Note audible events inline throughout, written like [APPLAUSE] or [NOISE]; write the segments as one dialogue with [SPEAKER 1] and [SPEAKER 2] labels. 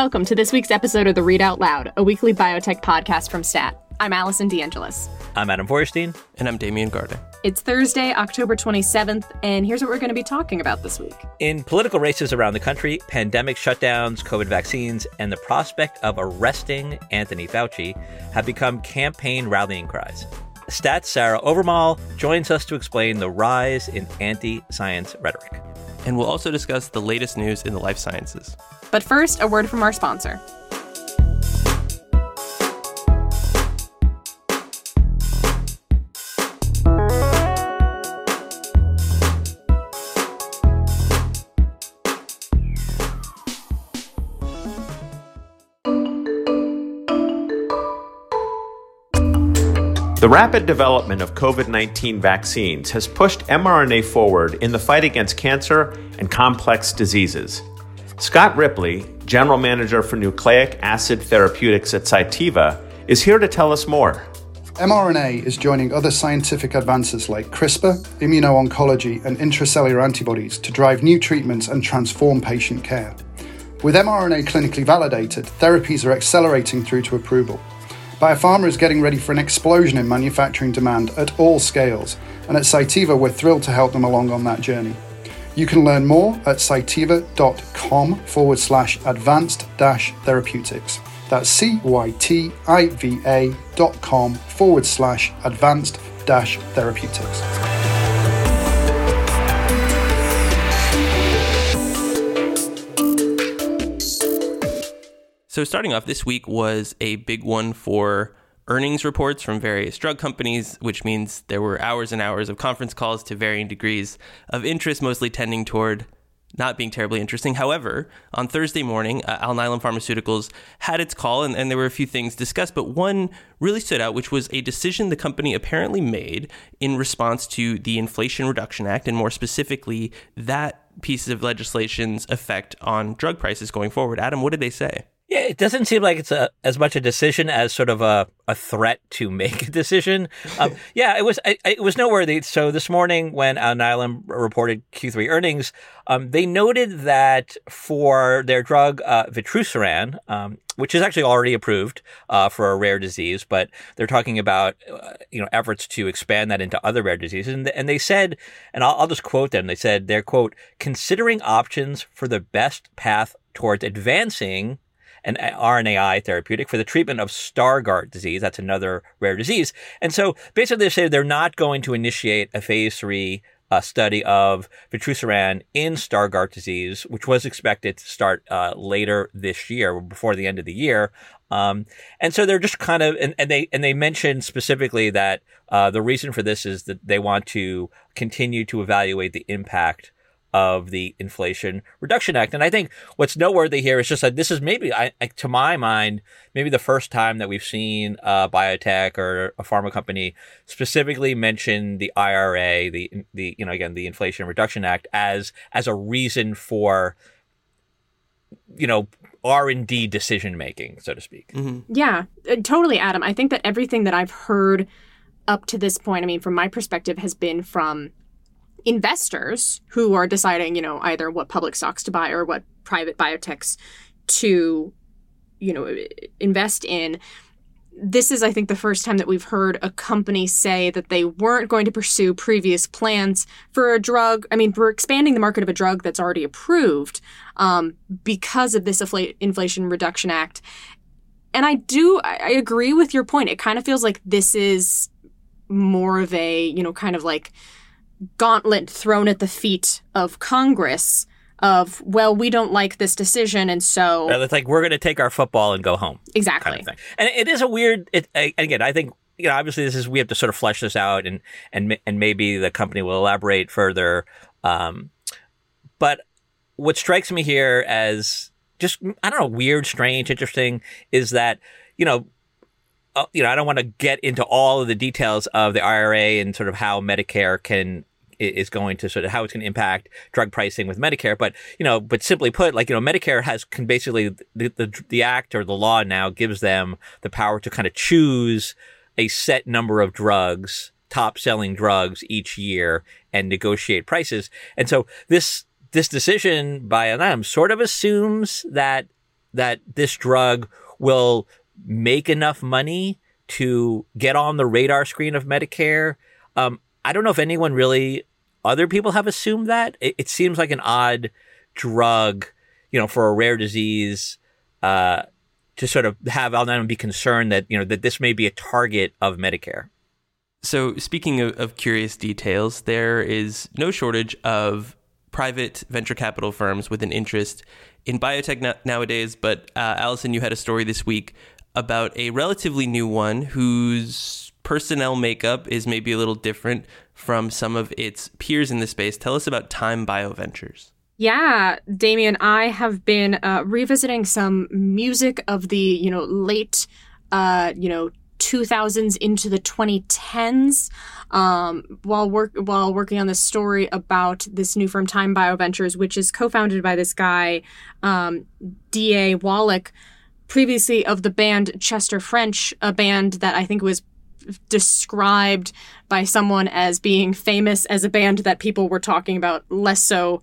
[SPEAKER 1] Welcome to this week's episode of the Read Out Loud, a weekly biotech podcast from STAT. I'm Allison DeAngelis.
[SPEAKER 2] I'm Adam Feuerstein.
[SPEAKER 3] And I'm Damian Garde.
[SPEAKER 1] It's Thursday, October 27th, and here's what we're going to be talking about this week.
[SPEAKER 2] In political races around the country, pandemic shutdowns, COVID vaccines, and the prospect of arresting Anthony Fauci have become campaign rallying cries. Stat's Sarah Owermohle joins us to explain the rise in anti science rhetoric.
[SPEAKER 3] And we'll also discuss the latest news in the life sciences.
[SPEAKER 1] But first, a word from our sponsor.
[SPEAKER 4] Rapid development of COVID 19 vaccines has pushed mRNA forward in the fight against cancer and complex diseases. Scott Ripley, General Manager for Nucleic Acid Therapeutics at Cytiva, is here to tell us more.
[SPEAKER 5] mRNA is joining other scientific advances like CRISPR, immuno-oncology, and intracellular antibodies to drive new treatments and transform patient care. With mRNA clinically validated, therapies are accelerating through to approval. Biopharma is getting ready for an explosion in manufacturing demand at all scales, and at Cytiva, we're thrilled to help them along on that journey. You can learn more at cytiva.com forward slash advanced dash therapeutics. That's C Y T I V A dot com forward slash advanced dash therapeutics.
[SPEAKER 3] So, starting off, this week was a big one for earnings reports from various drug companies, which means there were hours and hours of conference calls to varying degrees of interest, mostly tending toward not being terribly interesting. However, on Thursday morning, uh, Alnylam Pharmaceuticals had its call, and, and, there were a few things discussed, but one really stood out, which was a decision the company apparently made in response to the Inflation Reduction Act, and more specifically, that piece of legislation's effect on drug prices going forward. Adam, what did they say?
[SPEAKER 2] Yeah, it doesn't seem like it's a, as much a decision as sort of a, a threat to make a decision. Um, [LAUGHS] yeah, it was it, it, was noteworthy. So this morning, when Alnylam reported Q3 earnings, um, they noted that for their drug uh, Vutrisiran, um, which is actually already approved uh, for a rare disease, but they're talking about uh, you know efforts to expand that into other rare diseases. And, and they said, and I'll, I'll just quote them. They said they're quote considering options for the best path towards advancing an RNAi therapeutic for the treatment of Stargardt disease. That's another rare disease. And so basically they say they're not going to initiate a phase three uh, study of vutrisiran in Stargardt disease, which was expected to start uh, later this year, before the end of the year. Um, and so they're just kind of, and, and, they and they mentioned specifically that uh, the reason for this is that they want to continue to evaluate the impact of the Inflation Reduction Act. And I think what's noteworthy here is just that this is maybe, I, to my mind, maybe the first time that we've seen a biotech or a pharma company specifically mention the IRA, the the you know again the Inflation Reduction Act as as a reason for you know R and D decision making, so to speak.
[SPEAKER 1] Mm-hmm. Yeah, uh, totally, Adam. I think that everything that I've heard up to this point, I mean, from my perspective, has been from investors who are deciding, you know, either what public stocks to buy or what private biotechs to, you know, invest in. This is, I think, the first time that we've heard a company say that they weren't going to pursue previous plans for a drug. I mean, we're expanding the market of a drug that's already approved um, because of this Inflation Reduction Act. And I do, I agree with your point. It kind of feels like this is more of a, you know, kind of like gauntlet thrown at the feet of Congress of well we don't like this decision and so
[SPEAKER 2] it's like we're going to take our football and go home.
[SPEAKER 1] Exactly
[SPEAKER 2] kind of and it is a weird it, again i think you know obviously this is we have to sort of flesh this out and and and maybe the company will elaborate further um, but what strikes me here as just i don't know weird strange interesting is that you know uh, you know, I don't want to get into all of the details of the IRA and sort of how Medicare can is going to sort of how it's going to impact drug pricing with Medicare. But you know, but simply put, like you know, Medicare has can basically the the, the act or the law now gives them the power to kind of choose a set number of drugs, top selling drugs each year, and negotiate prices. And so this this decision by Alnylam sort of assumes that that this drug will make enough money to get on the radar screen of Medicare. Um, I don't know if anyone really, other people have assumed that. It, it seems like an odd drug, you know, for a rare disease, uh, to sort of have Alnylam be concerned that, you know, that this may be a target of Medicare.
[SPEAKER 3] So, speaking of, of curious details, there is no shortage of private venture capital firms with an interest in biotech nowadays. But, uh, Allison, you had a story this week about a relatively new one whose personnel makeup is maybe a little different from some of its peers in the space. Tell us about Time Bioventures.
[SPEAKER 1] Yeah, Damian, I have been uh, revisiting some music of the, you know, late, uh, you know, 2000s into the 2010s um, while work while working on this story about this new firm Time Bioventures, which is co-founded by this guy um, D.A. Wallach, previously of the band Chester French, a band that I think was described by someone as being famous as a band that people were talking about less so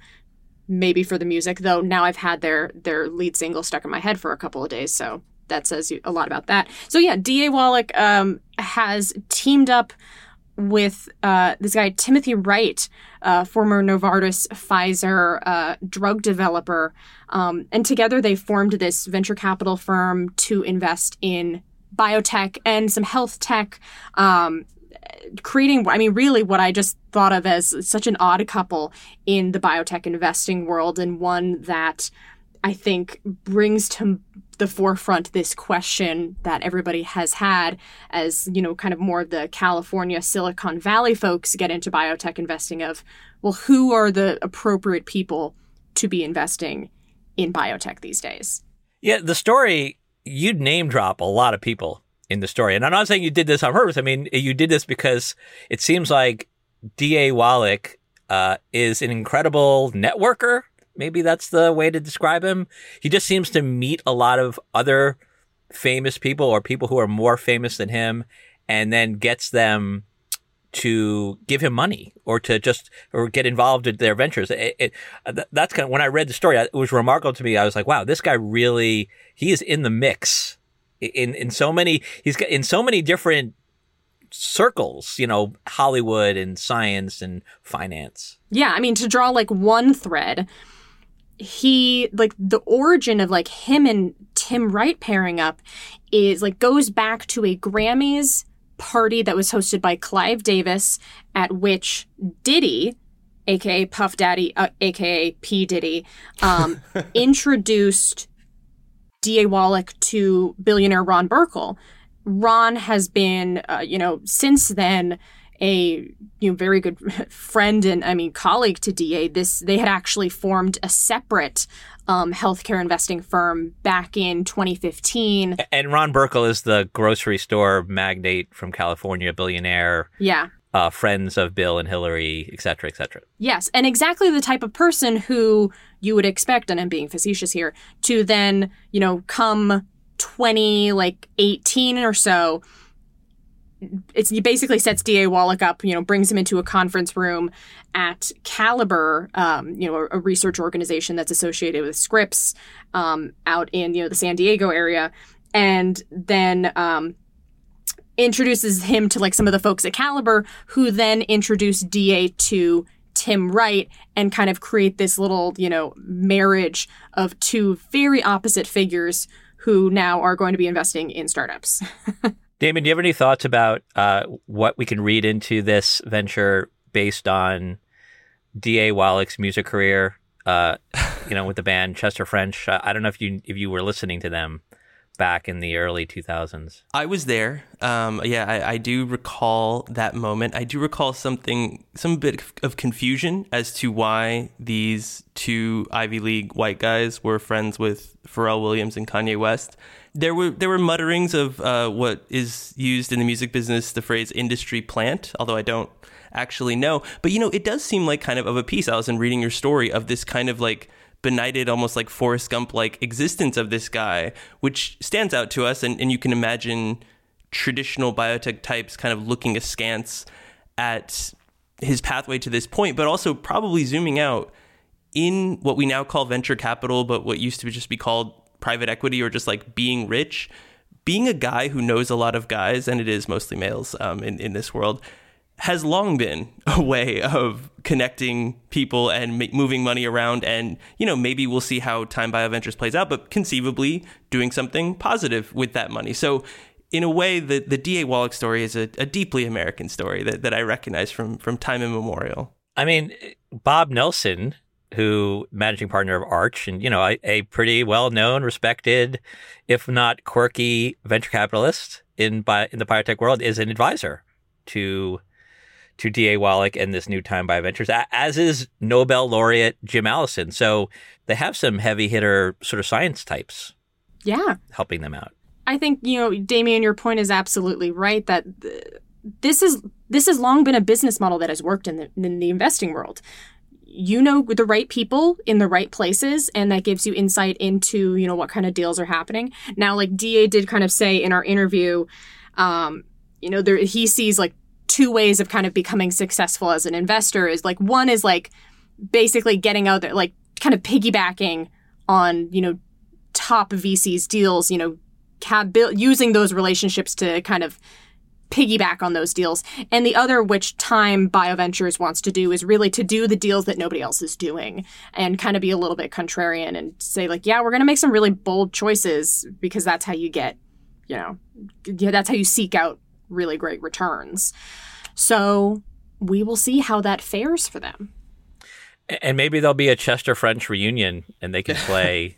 [SPEAKER 1] maybe for the music though now I've had their their lead single stuck in my head for a couple of days so that says a lot about that. So yeah, D.A. Wallach um, has teamed up with uh, this guy Timothy Wright, uh, former Novartis Pfizer uh, drug developer, um, and together they formed this venture capital firm to invest in biotech and some health tech. Um, creating, I mean, really what I just thought of as such an odd couple in the biotech investing world, and one that I think brings to the forefront this question that everybody has had as, you know, kind of more of the California Silicon Valley folks get into biotech investing of, well, who are the appropriate people to be investing in biotech these days?
[SPEAKER 2] Yeah, the story, you'd name drop a lot of people in the story. And I'm not saying you did this on purpose. I mean, you did this because it seems like D.A. Wallach uh, is an incredible networker Maybe that's the way to describe him. He just seems to meet a lot of other famous people or people who are more famous than him and then gets them to give him money or to just or get involved in their ventures. It, it, that's kind of when I read the story, it was remarkable to me. I was like, wow, this guy really he is in the mix in in so many he's got in so many different circles, you know, Hollywood and science and finance.
[SPEAKER 1] Yeah, I mean to draw like one thread he like the origin of like him and Tim Wright pairing up is like goes back to a Grammys party that was hosted by Clive Davis at which Diddy aka Puff Daddy uh, aka P Diddy um, [LAUGHS] introduced D.A. Wallach to billionaire Ron Burkle. Ron has been uh, you know since then a you know very good [LAUGHS] friend and I mean colleague to DA. This they had actually formed a separate um, healthcare investing firm back in 2015.
[SPEAKER 2] And Ron Burkle is the grocery store magnate from California, billionaire.
[SPEAKER 1] Yeah.
[SPEAKER 2] Uh, friends of Bill and Hillary, et cetera, et cetera.
[SPEAKER 1] Yes, and exactly the type of person who you would expect, and I'm being facetious here, to then you know come 20 like 18 or so it's he basically sets Da Wallach up, you know, brings him into a conference room at Calibr, um, you know, a, a, research organization that's associated with Scripps um, out in you know the San Diego area, and then um, introduces him to like some of the folks at Calibr, who then introduce Da to Tim Wright and kind of create this little you know marriage of two very opposite figures who now are going to be investing in startups. [LAUGHS]
[SPEAKER 2] Damon, do you have any thoughts about uh, what we can read into this venture based on D.A. Wallach's music career? Uh, you know, with the band Chester French. I don't know if you if you were listening to them back in the early 2000s.
[SPEAKER 3] I was there. Um, yeah, I, I, do recall that moment. I do recall something, some bit of confusion as to why these two Ivy League white guys were friends with Pharrell Williams and Kanye West there were there were mutterings of uh, what is used in the music business, the phrase "industry plant," although I don't actually know. But you know, it does seem like kind of of a piece. Allison, reading your story of this kind of like benighted, almost like Forrest Gump like existence of this guy, which stands out to us, and, and you can imagine traditional biotech types kind of looking askance at his pathway to this point, but also probably zooming out in what we now call venture capital, but what used to just be called private equity or just like being rich, being a guy who knows a lot of guys, and it is mostly males um, in, in this world, has long been a way of connecting people and moving money around. And, you know, maybe we'll see how Time Bio Ventures plays out, but conceivably doing something positive with that money. So, in a way, the, the D.A. Wallach story is a, a deeply American story that, that I recognize from, from time immemorial.
[SPEAKER 2] I mean, Bob Nelson, who managing partner of Arch, and you know, a, a pretty well known, respected, if not quirky, venture capitalist in bi- in the biotech world, is an advisor to to D.A. Wallach and this new Time Bioventures, as is Nobel laureate Jim Allison. So they have some heavy hitter sort of science types.
[SPEAKER 1] Yeah.
[SPEAKER 2] Helping them out.
[SPEAKER 1] I think, you know, Damian, your point is absolutely right that this is this has long been a business model that has worked in the in the investing world. You know the right people in the right places, and that gives you insight into, you know, what kind of deals are happening. Now, like DA did kind of say in our interview, um, you know, there he sees like two ways of kind of becoming successful as an investor is like one is like basically getting out there like kind of piggybacking on you know top VCs deals you know cab using those relationships to kind of piggyback on those deals and the other which time bioventures wants to do is really to do the deals that nobody else is doing and kind of be a little bit contrarian and say like yeah we're going to make some really bold choices because that's how you get you know yeah, that's how you seek out really great returns. So we will see how that fares for them.
[SPEAKER 2] And maybe there'll be a Chester French reunion, and they can [LAUGHS] play.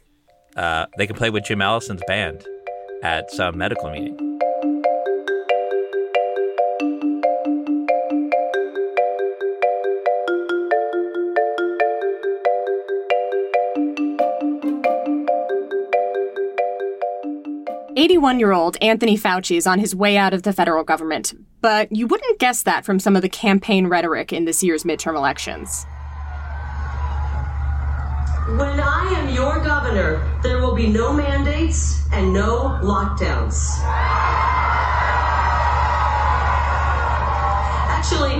[SPEAKER 2] uh, they can play with Jim Allison's band at some medical meeting.
[SPEAKER 1] 81 year old Anthony Fauci is on his way out of the federal government, but you wouldn't guess that from some of the campaign rhetoric in this year's midterm elections.
[SPEAKER 6] When I am your governor, there will be no mandates and no lockdowns. Actually,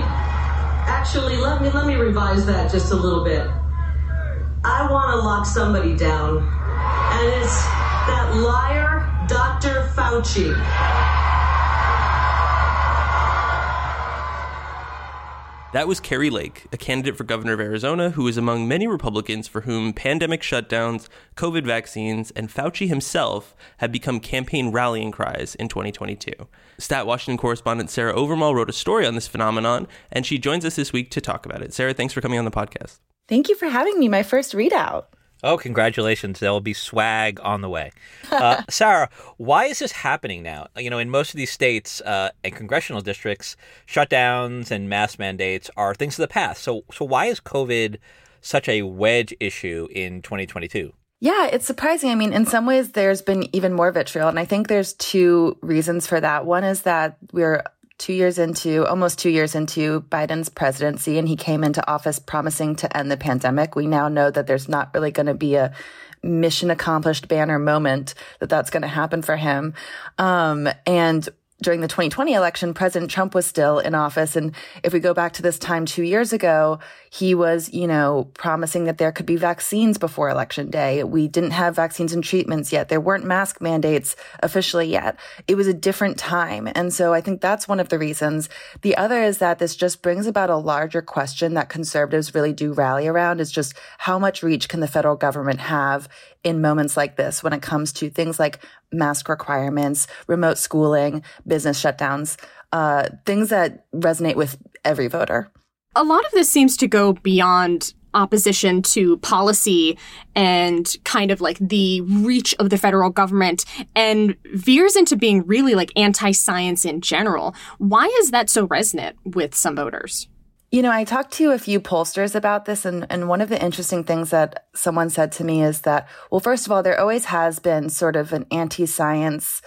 [SPEAKER 6] actually, let me let me revise that just a little bit. I want to lock somebody down, and it's that liar Dr. Fauci.
[SPEAKER 3] That was Kari Lake, a candidate for governor of Arizona who is among many Republicans for whom pandemic shutdowns, COVID vaccines, and Fauci himself have become campaign rallying cries in 2022. Stat Washington correspondent Sarah Owermohle wrote a story on this phenomenon, and she joins us this week to talk about it. Sarah, thanks for coming on the podcast.
[SPEAKER 7] Thank you for having me, my first readout.
[SPEAKER 2] Oh, congratulations. There will be swag on the way. Uh, [LAUGHS] Sarah, why is this happening now? You know, in most of these states uh, and congressional districts, shutdowns and mask mandates are things of the past. So, so why is COVID such a wedge issue in 2022?
[SPEAKER 7] Yeah, it's surprising. I mean, in some ways, there's been even more vitriol. And I think there's two reasons for that. One is that we're two years into, almost two years into Biden's presidency, and he came into office promising to end the pandemic. We now know that there's not really going to be a mission accomplished banner moment that that's going to happen for him. Um, and during the 2020 election, President Trump was still in office. And if we go back to this time two years ago, he was, you know, promising that there could be vaccines before election day. We didn't have vaccines and treatments yet. There weren't mask mandates officially yet. It was a different time. And so I think that's one of the reasons. The other is that this just brings about a larger question that conservatives really do rally around is just how much reach can the federal government have in moments like this when it comes to things like mask requirements, remote schooling, business shutdowns, uh, things that resonate with every voter.
[SPEAKER 1] A lot of this seems to go beyond opposition to policy and kind of like the reach of the federal government and veers into being really like anti science in general. Why is that so resonant with some voters?
[SPEAKER 7] You know, I talked to a few pollsters about this, and, and one of the interesting things that someone said to me is that, well, first of all, there always has been sort of an anti science.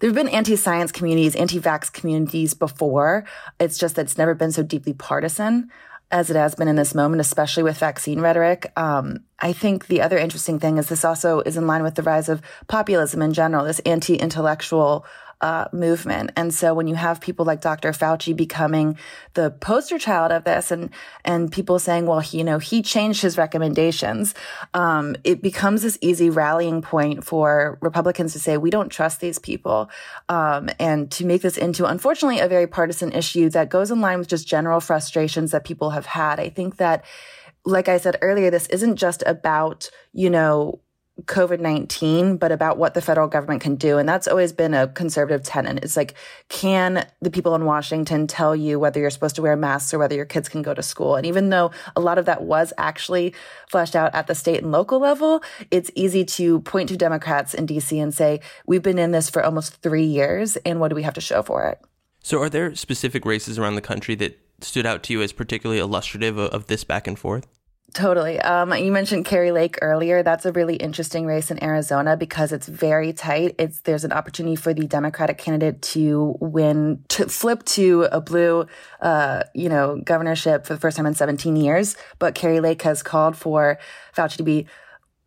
[SPEAKER 7] There have been anti science communities, anti vax communities before. It's just that it's never been so deeply partisan as it has been in this moment, especially with vaccine rhetoric. Um, I think the other interesting thing is this also is in line with the rise of populism in general, this anti intellectual uh, movement. And so when you have people like Dr. Fauci becoming the poster child of this and, and people saying, well, he, you know, he changed his recommendations, um, it becomes this easy rallying point for Republicans to say, we don't trust these people. Um, and to make this into, unfortunately, a very partisan issue that goes in line with just general frustrations that people have had. I think that like I said earlier, this isn't just about, you know, COVID 19, but about what the federal government can do. And that's always been a conservative tenet. It's like, can the people in Washington tell you whether you're supposed to wear masks or whether your kids can go to school? And even though a lot of that was actually fleshed out at the state and local level, it's easy to point to Democrats in DC and say, we've been in this for almost three years. And what do we have to show for it?
[SPEAKER 3] So, are there specific races around the country that stood out to you as particularly illustrative of, of this back and forth?
[SPEAKER 7] Totally. Um, you mentioned Kari Lake earlier. That's a really interesting race in Arizona because it's very tight. It's there's an opportunity for the Democratic candidate to win, to flip to a blue, uh, you know, governorship for the first time in 17 years. But Kari Lake has called for Fauci to be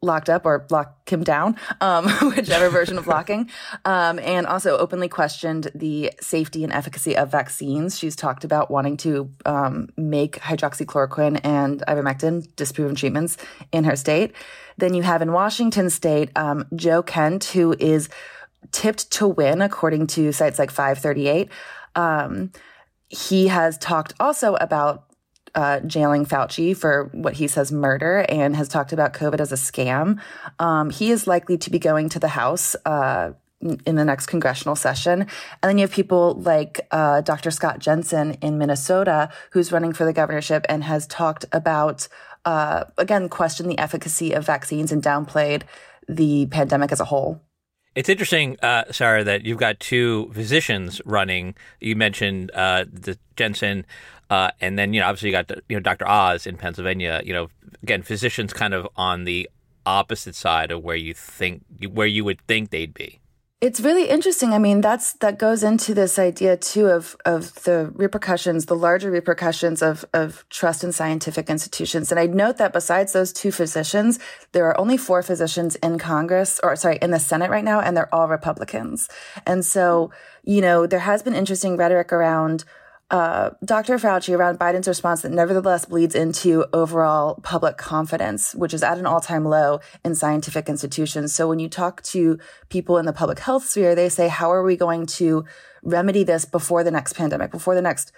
[SPEAKER 7] locked up or lock him down, um, [LAUGHS] whichever version of locking, um, and also openly questioned the safety and efficacy of vaccines. She's talked about wanting to um, make hydroxychloroquine and ivermectin disproven treatments in her state. Then you have in Washington state, um, Joe Kent, who is tipped to win according to sites like 538. Um, he has talked also about uh, jailing Fauci for what he says murder and has talked about COVID as a scam. Um, he is likely to be going to the House uh, in the next congressional session. And then you have people like uh, Dr. Scott Jensen in Minnesota, who's running for the governorship and has talked about, uh, again, questioned the efficacy of vaccines and downplayed the pandemic as a whole.
[SPEAKER 2] It's interesting, uh, Sarah, that you've got two physicians running. You mentioned uh, the Jensen uh, and then, you know, obviously you got, you know, Dr. Oz in Pennsylvania, you know, again, physicians kind of on the opposite side of where you think, where you would think they'd be.
[SPEAKER 7] It's really interesting. I mean, that's that goes into this idea too of of the repercussions, the larger repercussions of of trust in scientific institutions. And I'd note that besides those two physicians, there are only four physicians in Congress, or sorry, in the Senate right now, and they're all Republicans. And so, you know, there has been interesting rhetoric around uh, Dr. Fauci around Biden's response that nevertheless bleeds into overall public confidence, which is at an all time low in scientific institutions. So when you talk to people in the public health sphere, they say, how are we going to remedy this before the next pandemic, before the next,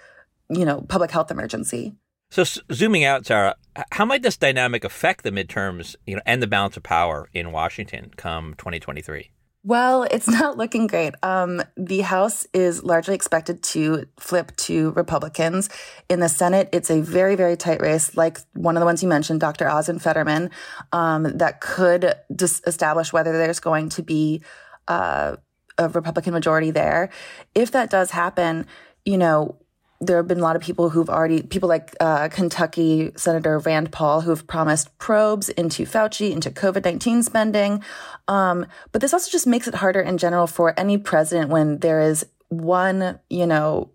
[SPEAKER 7] you know, public health emergency?
[SPEAKER 2] So zooming out, Sarah, how might this dynamic affect the midterms, you know, and the balance of power in Washington come 2023?
[SPEAKER 7] Well, it's [LAUGHS] not looking great. Um, the House is largely expected to flip to Republicans. In the Senate, it's a very, very tight race, like one of the ones you mentioned, Dr. Oz and Fetterman, um, that could dis- establish whether there's going to be uh, a Republican majority there. If that does happen, you know, there have been a lot of people who've already, people like uh, Kentucky Senator Rand Paul, who've promised probes into Fauci, into COVID 19 spending. Um, but this also just makes it harder in general for any president when there is one, you know,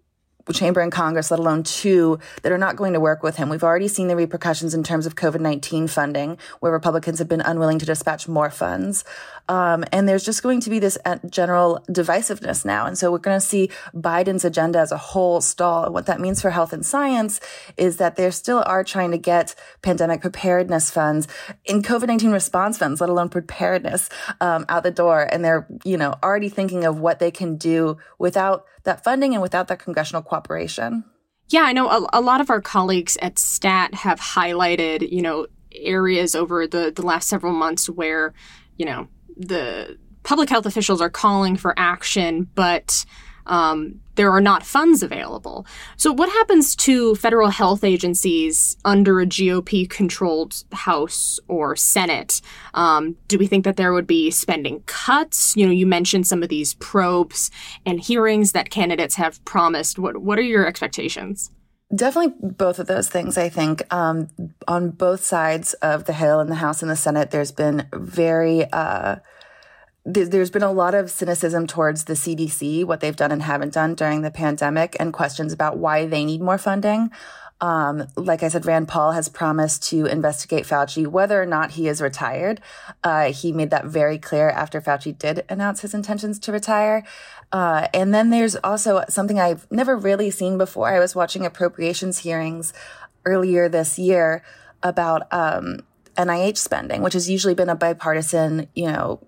[SPEAKER 7] chamber in Congress, let alone two that are not going to work with him. We've already seen the repercussions in terms of COVID 19 funding, where Republicans have been unwilling to dispatch more funds. Um, and there's just going to be this uh, general divisiveness now. And so we're going to see Biden's agenda as a whole stall. And what that means for health and science is that they still are trying to get pandemic preparedness funds in COVID 19 response funds, let alone preparedness, um, out the door. And they're, you know, already thinking of what they can do without that funding and without that congressional cooperation.
[SPEAKER 1] Yeah, I know a, a lot of our colleagues at STAT have highlighted, you know, areas over the, the last several months where, you know, the public health officials are calling for action, but um, there are not funds available. So, what happens to federal health agencies under a GOP controlled House or Senate? Um, do we think that there would be spending cuts? You know, you mentioned some of these probes and hearings that candidates have promised. What, what are your expectations?
[SPEAKER 7] Definitely both of those things, I think. Um, on both sides of the Hill, in the House and the Senate, there's been very, uh, there's been a lot of cynicism towards the CDC, what they've done and haven't done during the pandemic, and questions about why they need more funding. Um, like I said, Rand Paul has promised to investigate Fauci, whether or not he is retired. Uh, he made that very clear after Fauci did announce his intentions to retire. Uh, and then there's also something I've never really seen before. I was watching appropriations hearings earlier this year about um, NIH spending, which has usually been a bipartisan, you know,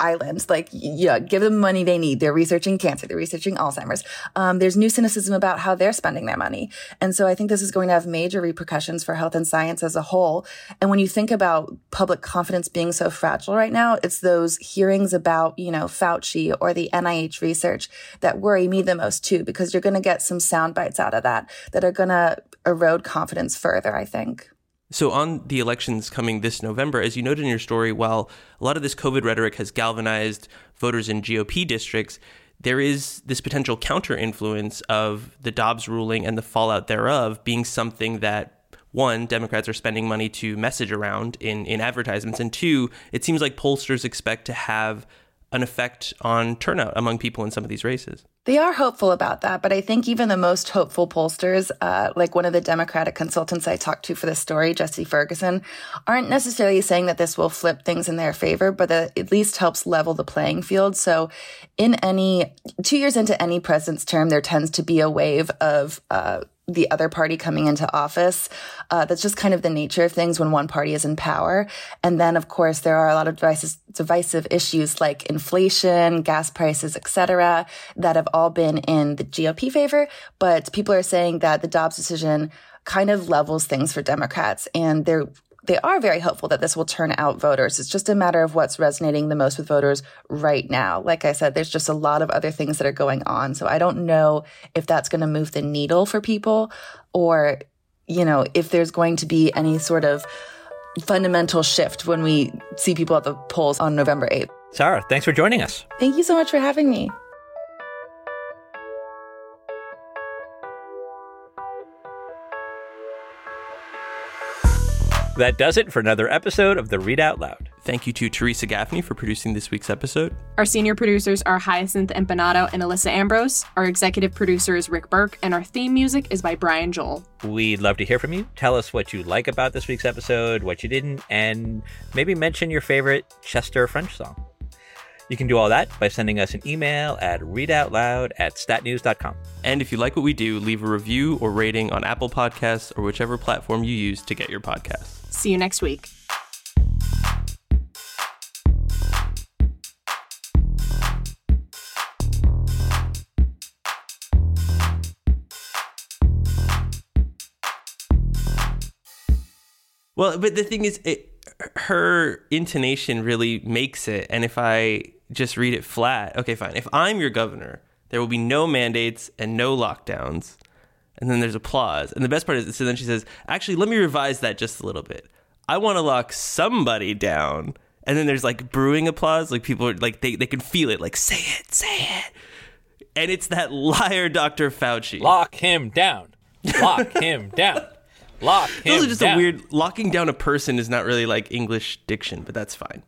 [SPEAKER 7] islands. Like, yeah, give them money they need. They're researching cancer. They're researching Alzheimer's. Um, there's new cynicism about how they're spending their money. And so I think this is going to have major repercussions for health and science as a whole. And when you think about public confidence being so fragile right now, it's those hearings about, you know, Fauci or the NIH research that worry me the most too, because you're going to get some sound bites out of that that are going to erode confidence further, I think.
[SPEAKER 3] So, on the elections coming this November, as you noted in your story, while a lot of this COVID rhetoric has galvanized voters in GOP districts, there is this potential counter influence of the Dobbs ruling and the fallout thereof being something that one, Democrats are spending money to message around in, in advertisements, and two, it seems like pollsters expect to have an effect on turnout among people in some of these races.
[SPEAKER 7] They are hopeful about that, but I think even the most hopeful pollsters, uh, like one of the Democratic consultants I talked to for this story, Jesse Ferguson, aren't necessarily saying that this will flip things in their favor, but that at least helps level the playing field. So, in any two years into any president's term, there tends to be a wave of uh, the other party coming into office. Uh, that's just kind of the nature of things when one party is in power. And then, of course, there are a lot of devices, divisive issues like inflation, gas prices, etc., that have all been in the GOP favor. But people are saying that the Dobbs decision kind of levels things for Democrats, and they're they are very hopeful that this will turn out voters. It's just a matter of what's resonating the most with voters right now. Like I said, there's just a lot of other things that are going on. So I don't know if that's going to move the needle for people or, you know, if there's going to be any sort of fundamental shift when we see people at the polls on November 8th.
[SPEAKER 2] Sarah, thanks for joining us.
[SPEAKER 7] Thank you so much for having me.
[SPEAKER 2] That does it for another episode of the Read Out Loud.
[SPEAKER 3] Thank you to Teresa Gaffney for producing this week's episode.
[SPEAKER 1] Our senior producers are Hyacinth Empanado and Alyssa Ambrose. Our executive producer is Rick Burke, and our theme music is by Brian Joel.
[SPEAKER 2] We'd love to hear from you. Tell us what you like about this week's episode, what you didn't, and maybe mention your favorite Chester French song. You can do all that by sending us an email at readoutloud at statnews.com.
[SPEAKER 3] And if you like what we do, leave a review or rating on Apple Podcasts or whichever platform you use to get your podcasts.
[SPEAKER 1] See you next week.
[SPEAKER 3] Well, but the thing is, it, her intonation really makes it. And if I just read it flat, okay, fine. If I'm your governor, there will be no mandates and no lockdowns. And then there's applause. And the best part is, so then she says, actually, let me revise that just a little bit. I want to lock somebody down. And then there's like brewing applause. Like people are like, they, they can feel it. Like, say it, say it. And it's that liar, Dr. Fauci.
[SPEAKER 2] Lock him down. Lock [LAUGHS] him down. Lock him
[SPEAKER 3] Those are just
[SPEAKER 2] down.
[SPEAKER 3] a weird, locking down a person is not really like English diction, but that's fine.